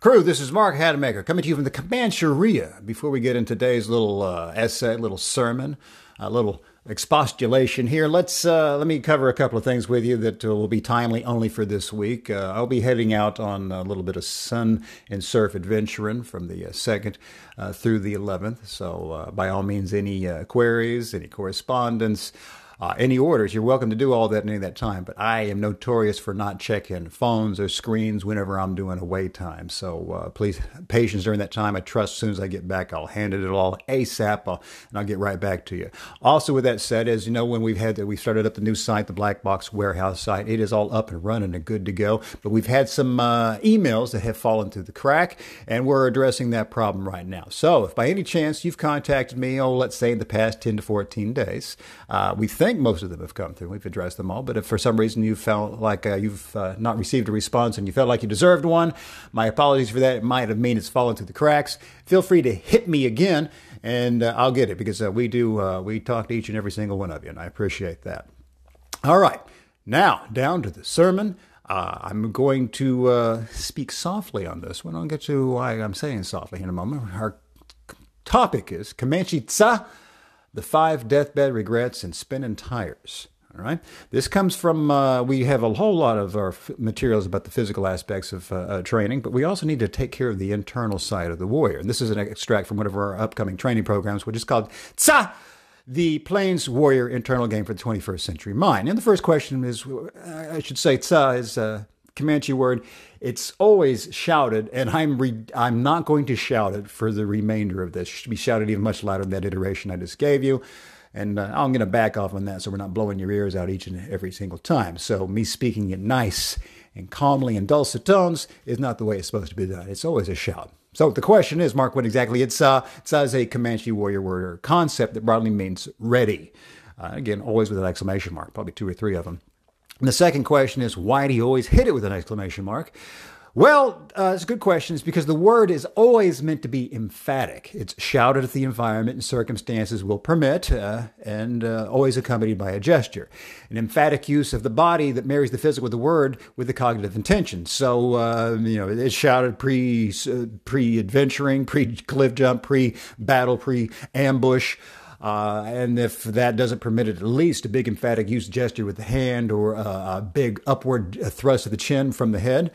Crew, this is Mark Hatmaker coming to you from the Comancheria. Before we get into today's little uh, essay, little sermon, a little expostulation here. Let's uh, let me cover a couple of things with you that uh, will be timely only for this week. Uh, I'll be heading out on a little bit of sun and surf adventuring from the uh, second through the eleventh. So by all means, any queries, any correspondence. Uh, any orders, you're welcome to do all that at any of that time. But I am notorious for not checking phones or screens whenever I'm doing away time. So uh, please, patience during that time. I trust as soon as I get back, I'll hand it all ASAP uh, and I'll get right back to you. Also, with that said, as you know, when we've had that, we started up the new site, the Black Box Warehouse site, it is all up and running and good to go. But we've had some uh, emails that have fallen through the crack, and we're addressing that problem right now. So if by any chance you've contacted me, oh, let's say in the past 10 to 14 days, uh, we think think most of them have come through. We've addressed them all. But if for some reason you felt like uh, you've uh, not received a response and you felt like you deserved one, my apologies for that. It might have mean it's fallen through the cracks. Feel free to hit me again, and uh, I'll get it because uh, we do uh, we talk to each and every single one of you, and I appreciate that. All right, now down to the sermon. Uh, I'm going to uh, speak softly on this one. I'll get to why I'm saying softly in a moment. Our topic is Comanche Tsa the Five Deathbed Regrets and Spinning Tires. All right. This comes from, uh, we have a whole lot of our f- materials about the physical aspects of uh, uh, training, but we also need to take care of the internal side of the warrior. And this is an extract from one of our upcoming training programs, which is called Tsa, the Plains Warrior Internal Game for the 21st Century Mind. And the first question is, uh, I should say, Tsa is uh, Comanche word. It's always shouted, and I'm re- I'm not going to shout it for the remainder of this. It should be shouted even much louder than that iteration I just gave you. And uh, I'm going to back off on that so we're not blowing your ears out each and every single time. So me speaking it nice and calmly in dulcet tones is not the way it's supposed to be done. It's always a shout. So the question is, Mark, what exactly it's uh, it's as a Comanche warrior word or concept that broadly means ready. Uh, again, always with an exclamation mark, probably two or three of them. And the second question is, why do you always hit it with an exclamation mark? Well, uh, it's a good question. It's because the word is always meant to be emphatic. It's shouted at the environment and circumstances will permit, uh, and uh, always accompanied by a gesture. An emphatic use of the body that marries the physical with the word with the cognitive intention. So, uh, you know, it's shouted pre uh, pre adventuring, pre cliff jump, pre battle, pre ambush. Uh, and if that doesn't permit it, at least a big emphatic use gesture with the hand or uh, a big upward thrust of the chin from the head.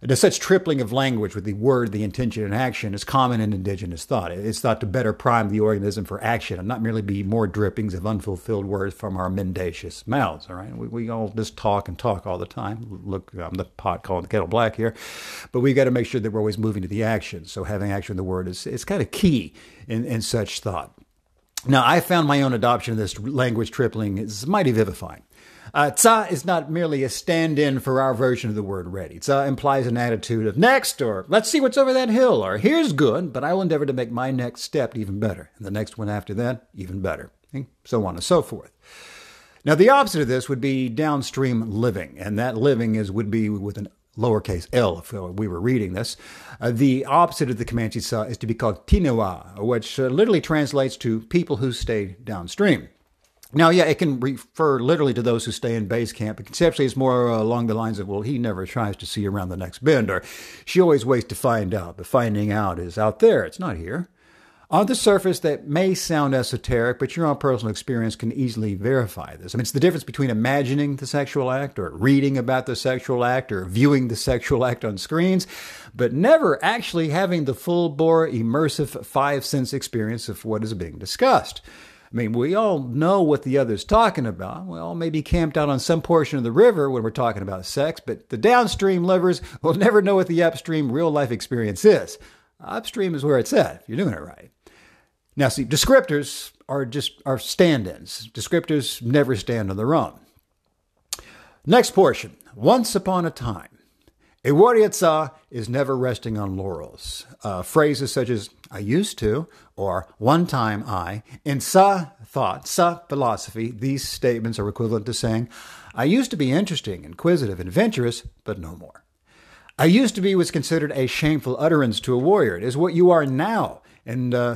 The such tripling of language with the word, the intention, and action is common in indigenous thought. It's thought to better prime the organism for action and not merely be more drippings of unfulfilled words from our mendacious mouths. All right, we, we all just talk and talk all the time. Look, I'm the pot calling the kettle black here, but we've got to make sure that we're always moving to the action. So having action in the word is is kind of key in, in such thought. Now, I found my own adoption of this language tripling is mighty vivifying. Uh, tsa is not merely a stand in for our version of the word ready. Tsa implies an attitude of next, or let's see what's over that hill, or here's good, but I will endeavor to make my next step even better, and the next one after that even better, and so on and so forth. Now, the opposite of this would be downstream living, and that living is would be with an lowercase l if we were reading this. Uh, the opposite of the Comanche Tsa is to be called Tinawa, which uh, literally translates to people who stay downstream. Now, yeah, it can refer literally to those who stay in base camp, but conceptually it's more uh, along the lines of, well, he never tries to see around the next bend, or she always waits to find out, but finding out is out there, it's not here. On the surface, that may sound esoteric, but your own personal experience can easily verify this. I mean, it's the difference between imagining the sexual act or reading about the sexual act or viewing the sexual act on screens, but never actually having the full bore, immersive five sense experience of what is being discussed. I mean, we all know what the other's talking about. We all may be camped out on some portion of the river when we're talking about sex, but the downstream livers will never know what the upstream real life experience is. Upstream is where it's at, if you're doing it right. Now, see, descriptors are just are stand-ins. Descriptors never stand on their own. Next portion. Once upon a time. A warrior is never resting on laurels. Uh, phrases such as I used to or one time I, in Tsa thought, Tsa philosophy, these statements are equivalent to saying I used to be interesting, inquisitive, adventurous, but no more. I used to be was considered a shameful utterance to a warrior. It is what you are now. And uh,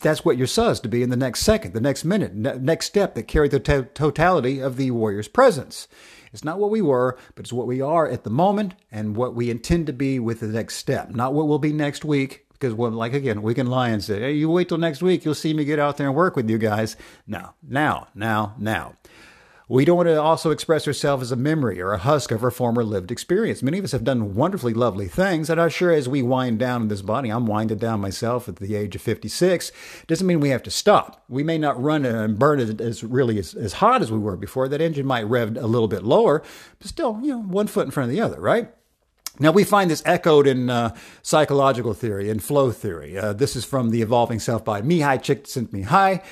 that's what your is to be in the next second, the next minute, ne- next step that carry the to- totality of the warrior's presence. It's not what we were, but it's what we are at the moment and what we intend to be with the next step. Not what we'll be next week, because like again, we can lie and say, "Hey, you wait till next week, you'll see me get out there and work with you guys." No, now, now, now. We don't want to also express ourselves as a memory or a husk of our former lived experience. Many of us have done wonderfully lovely things, and I'm sure as we wind down in this body, I'm winding down myself at the age of 56, doesn't mean we have to stop. We may not run and burn it as really as, as hot as we were before. That engine might rev a little bit lower, but still, you know, one foot in front of the other, right? Now, we find this echoed in uh, psychological theory and flow theory. Uh, this is from The Evolving Self by Mihaly Csikszentmihalyi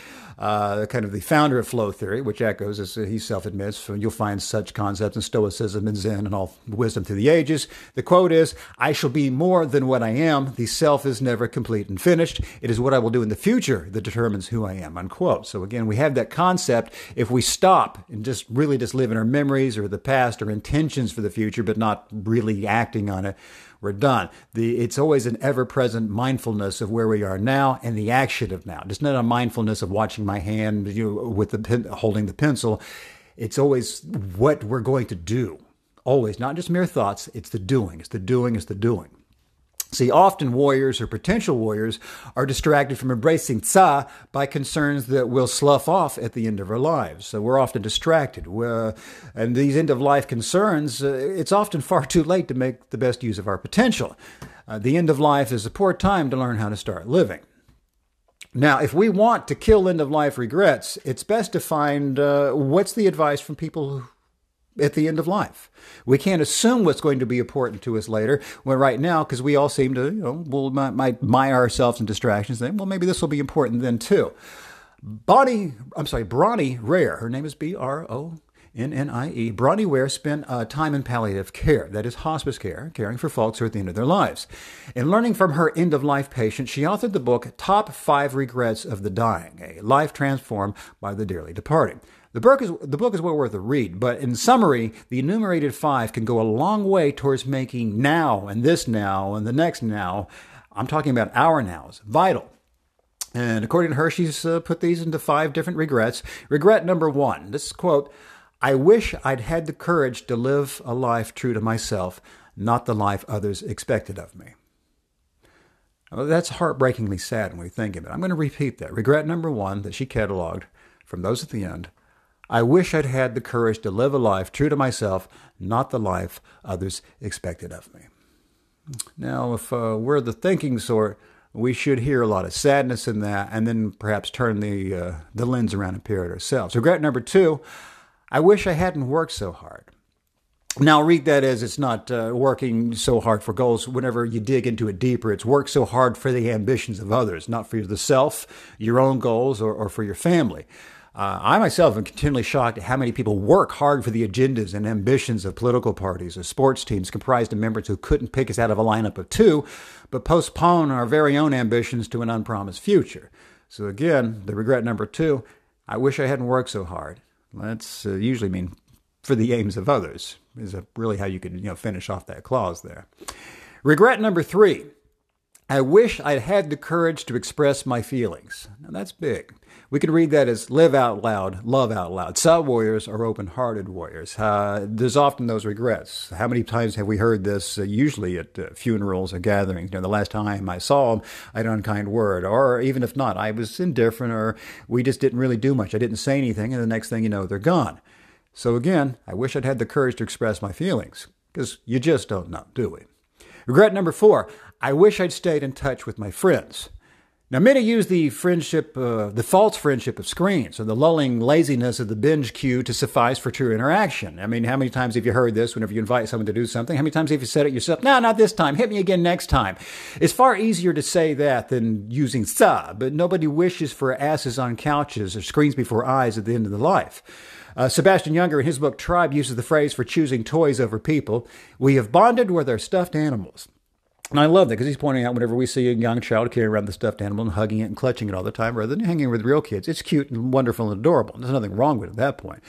uh, kind of the founder of flow theory, which echoes, as he self admits, you'll find such concepts in Stoicism and Zen and all wisdom through the ages. The quote is, I shall be more than what I am. The self is never complete and finished. It is what I will do in the future that determines who I am, unquote. So again, we have that concept. If we stop and just really just live in our memories or the past or intentions for the future, but not really acting on it, we're done. The, it's always an ever present mindfulness of where we are now and the action of now. Just not a mindfulness of watching my hand you know, with the pen, holding the pencil. It's always what we're going to do. Always, not just mere thoughts. It's the doing. It's the doing. It's the doing. See, often warriors or potential warriors are distracted from embracing tsa by concerns that will slough off at the end of our lives. So we're often distracted. We're, and these end of life concerns, uh, it's often far too late to make the best use of our potential. Uh, the end of life is a poor time to learn how to start living. Now, if we want to kill end of life regrets, it's best to find uh, what's the advice from people at the end of life. We can't assume what's going to be important to us later. When right now, because we all seem to, you know, we'll might, might mire ourselves in distractions. Then, well, maybe this will be important then too. Bonnie, I'm sorry, Bronnie Ware. Her name is B R O N N I E. Bronnie Ware spent uh, time in palliative care, that is hospice care, caring for folks who are at the end of their lives. In learning from her end of life patient, she authored the book Top Five Regrets of the Dying, a life transformed by the dearly departing. The book, is, the book is well worth a read, but in summary, the enumerated five can go a long way towards making now and this now and the next now, I'm talking about our nows, vital. And according to her, she's uh, put these into five different regrets. Regret number one this quote I wish I'd had the courage to live a life true to myself, not the life others expected of me. Well, that's heartbreakingly sad when we think of it. I'm going to repeat that. Regret number one that she cataloged from those at the end I wish I'd had the courage to live a life true to myself, not the life others expected of me. Now, if uh, we're the thinking sort, we should hear a lot of sadness in that and then perhaps turn the, uh, the lens around and peer at ourselves. Regret number two, I wish I hadn't worked so hard. Now, read that as it's not uh, working so hard for goals. Whenever you dig into it deeper, it's work so hard for the ambitions of others, not for the self, your own goals, or, or for your family. Uh, I myself am continually shocked at how many people work hard for the agendas and ambitions of political parties or sports teams comprised of members who couldn't pick us out of a lineup of two, but postpone our very own ambitions to an unpromised future. So, again, the regret number two I wish I hadn't worked so hard. That's uh, usually mean for the aims of others, is really how you could you know, finish off that clause there. Regret number three I wish I'd had the courage to express my feelings. Now, that's big. We could read that as live out loud, love out loud. Some warriors are open hearted warriors. Uh, there's often those regrets. How many times have we heard this, uh, usually at uh, funerals or gatherings? You know, the last time I saw him, I had an unkind word. Or even if not, I was indifferent or we just didn't really do much. I didn't say anything, and the next thing you know, they're gone. So again, I wish I'd had the courage to express my feelings because you just don't know, do we? Regret number four I wish I'd stayed in touch with my friends. Now, many use the friendship, uh, the false friendship of screens, or the lulling laziness of the binge cue to suffice for true interaction. I mean, how many times have you heard this whenever you invite someone to do something? How many times have you said it yourself? No, not this time. Hit me again next time. It's far easier to say that than using tsa, but nobody wishes for asses on couches or screens before eyes at the end of the life. Uh, Sebastian Younger, in his book Tribe, uses the phrase for choosing toys over people. We have bonded with our stuffed animals. And I love that because he's pointing out whenever we see a young child carrying around the stuffed animal and hugging it and clutching it all the time rather than hanging with real kids, it's cute and wonderful and adorable. There's nothing wrong with it at that point.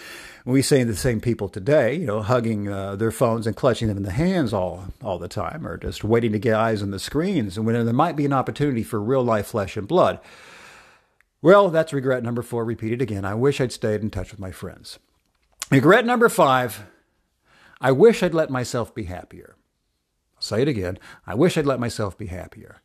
We see the same people today, you know, hugging uh, their phones and clutching them in the hands all, all the time or just waiting to get eyes on the screens and when there might be an opportunity for real life flesh and blood. Well, that's regret number four repeated again. I wish I'd stayed in touch with my friends. Regret number five I wish I'd let myself be happier. Say it again. I wish I'd let myself be happier.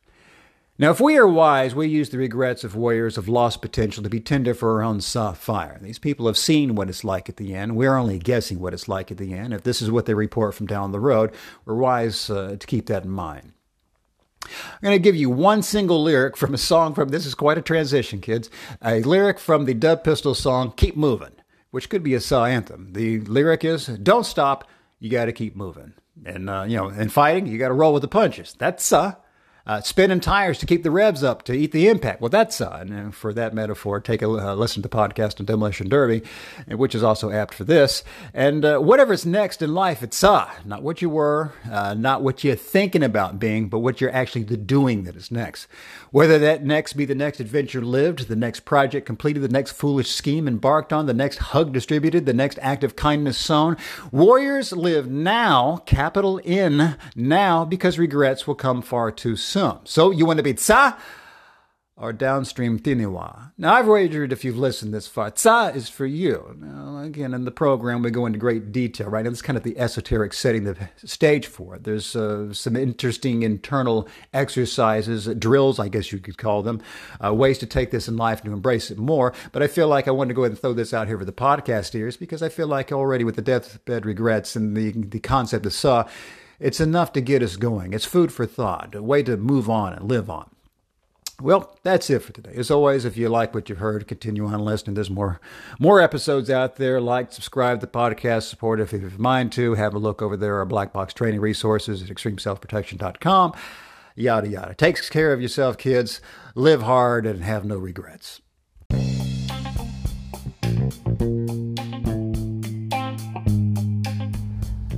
Now, if we are wise, we use the regrets of warriors of lost potential to be tender for our own soft fire. These people have seen what it's like at the end. We're only guessing what it's like at the end. If this is what they report from down the road, we're wise uh, to keep that in mind. I'm going to give you one single lyric from a song from, this is quite a transition, kids, a lyric from the Dub Pistol song, Keep Moving, which could be a Tsa anthem. The lyric is, Don't stop, you got to keep moving. And, uh, you know, in fighting, you got to roll with the punches. That's uh, uh, spinning tires to keep the revs up to eat the impact. Well, that's uh, and for that metaphor, take a uh, listen to the podcast on Demolition Derby, which is also apt for this. And uh, whatever's next in life, it's uh, not what you were, uh, not what you're thinking about being, but what you're actually the doing that is next. Whether that next be the next adventure lived, the next project completed, the next foolish scheme embarked on, the next hug distributed, the next act of kindness sown. Warriors live now, capital N, now, because regrets will come far too soon some. So you want to be tsa or downstream tiniwa. Now I've wagered if you've listened this far, tsa is for you. Now again, in the program we go into great detail, right? And it's kind of the esoteric setting the stage for it. There's uh, some interesting internal exercises, drills, I guess you could call them, uh, ways to take this in life and to embrace it more. But I feel like I wanted to go ahead and throw this out here for the podcast ears because I feel like already with the deathbed regrets and the the concept of tsa it's enough to get us going. It's food for thought, a way to move on and live on. Well, that's it for today. As always, if you like what you've heard, continue on listening. There's more more episodes out there. Like, subscribe to the podcast, support if you mind to. Have a look over there, our black box training resources at extremeselfprotection.com. Yada yada. Take care of yourself, kids. Live hard and have no regrets.